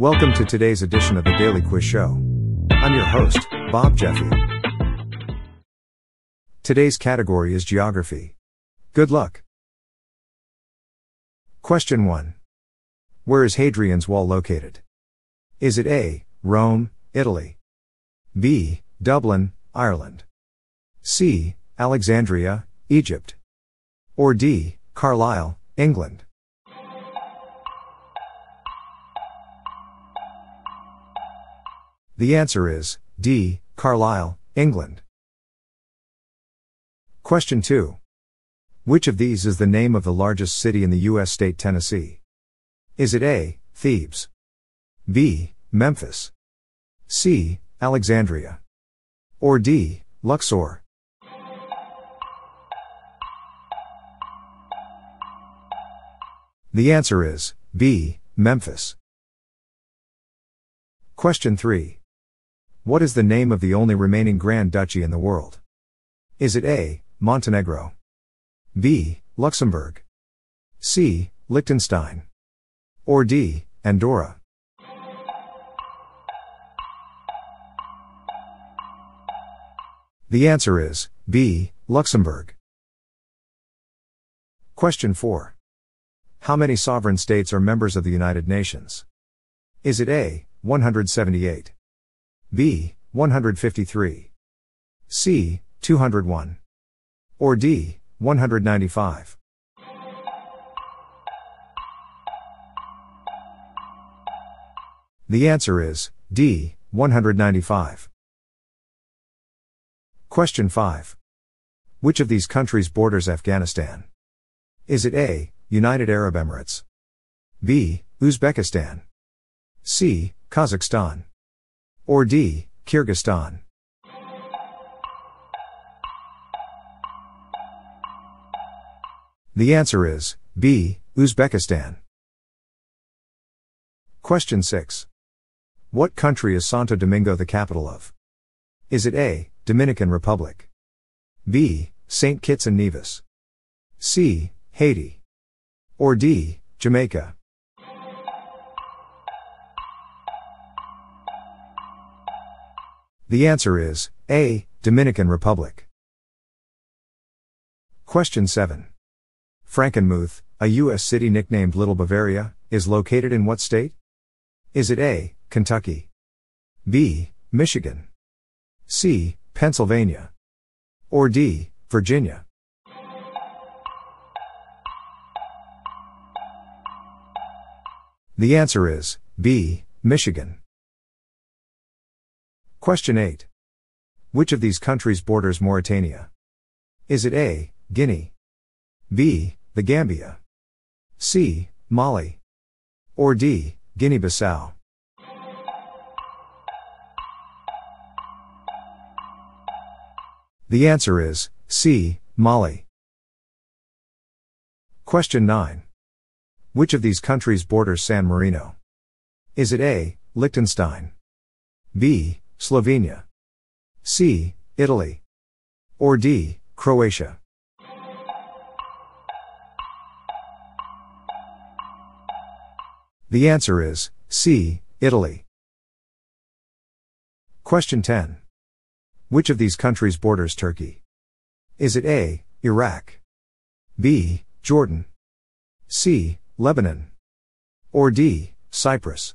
Welcome to today's edition of the Daily Quiz Show. I'm your host, Bob Jeffy. Today's category is Geography. Good luck. Question 1. Where is Hadrian's Wall located? Is it A. Rome, Italy? B. Dublin, Ireland? C. Alexandria, Egypt? Or D. Carlisle, England? The answer is D. Carlisle, England. Question 2. Which of these is the name of the largest city in the U.S. state Tennessee? Is it A. Thebes? B. Memphis? C. Alexandria? Or D. Luxor? The answer is B. Memphis. Question 3. What is the name of the only remaining Grand Duchy in the world? Is it A. Montenegro? B. Luxembourg? C. Liechtenstein? Or D. Andorra? The answer is B. Luxembourg. Question 4. How many sovereign states are members of the United Nations? Is it A. 178? B. 153? C. 201? Or D. 195? The answer is D. 195. Question 5. Which of these countries borders Afghanistan? Is it A. United Arab Emirates? B. Uzbekistan? C. Kazakhstan? Or D. Kyrgyzstan? The answer is B. Uzbekistan. Question 6. What country is Santo Domingo the capital of? Is it A. Dominican Republic? B. St. Kitts and Nevis? C. Haiti? Or D. Jamaica? The answer is A. Dominican Republic. Question 7. Frankenmuth, a U.S. city nicknamed Little Bavaria, is located in what state? Is it A. Kentucky? B. Michigan? C. Pennsylvania? Or D. Virginia? The answer is B. Michigan. Question 8. Which of these countries borders Mauritania? Is it A. Guinea? B. The Gambia? C. Mali? Or D. Guinea Bissau? The answer is C. Mali. Question 9. Which of these countries borders San Marino? Is it A. Liechtenstein? B. Slovenia? C. Italy? Or D. Croatia? The answer is C. Italy. Question 10. Which of these countries borders Turkey? Is it A. Iraq? B. Jordan? C. Lebanon? Or D. Cyprus?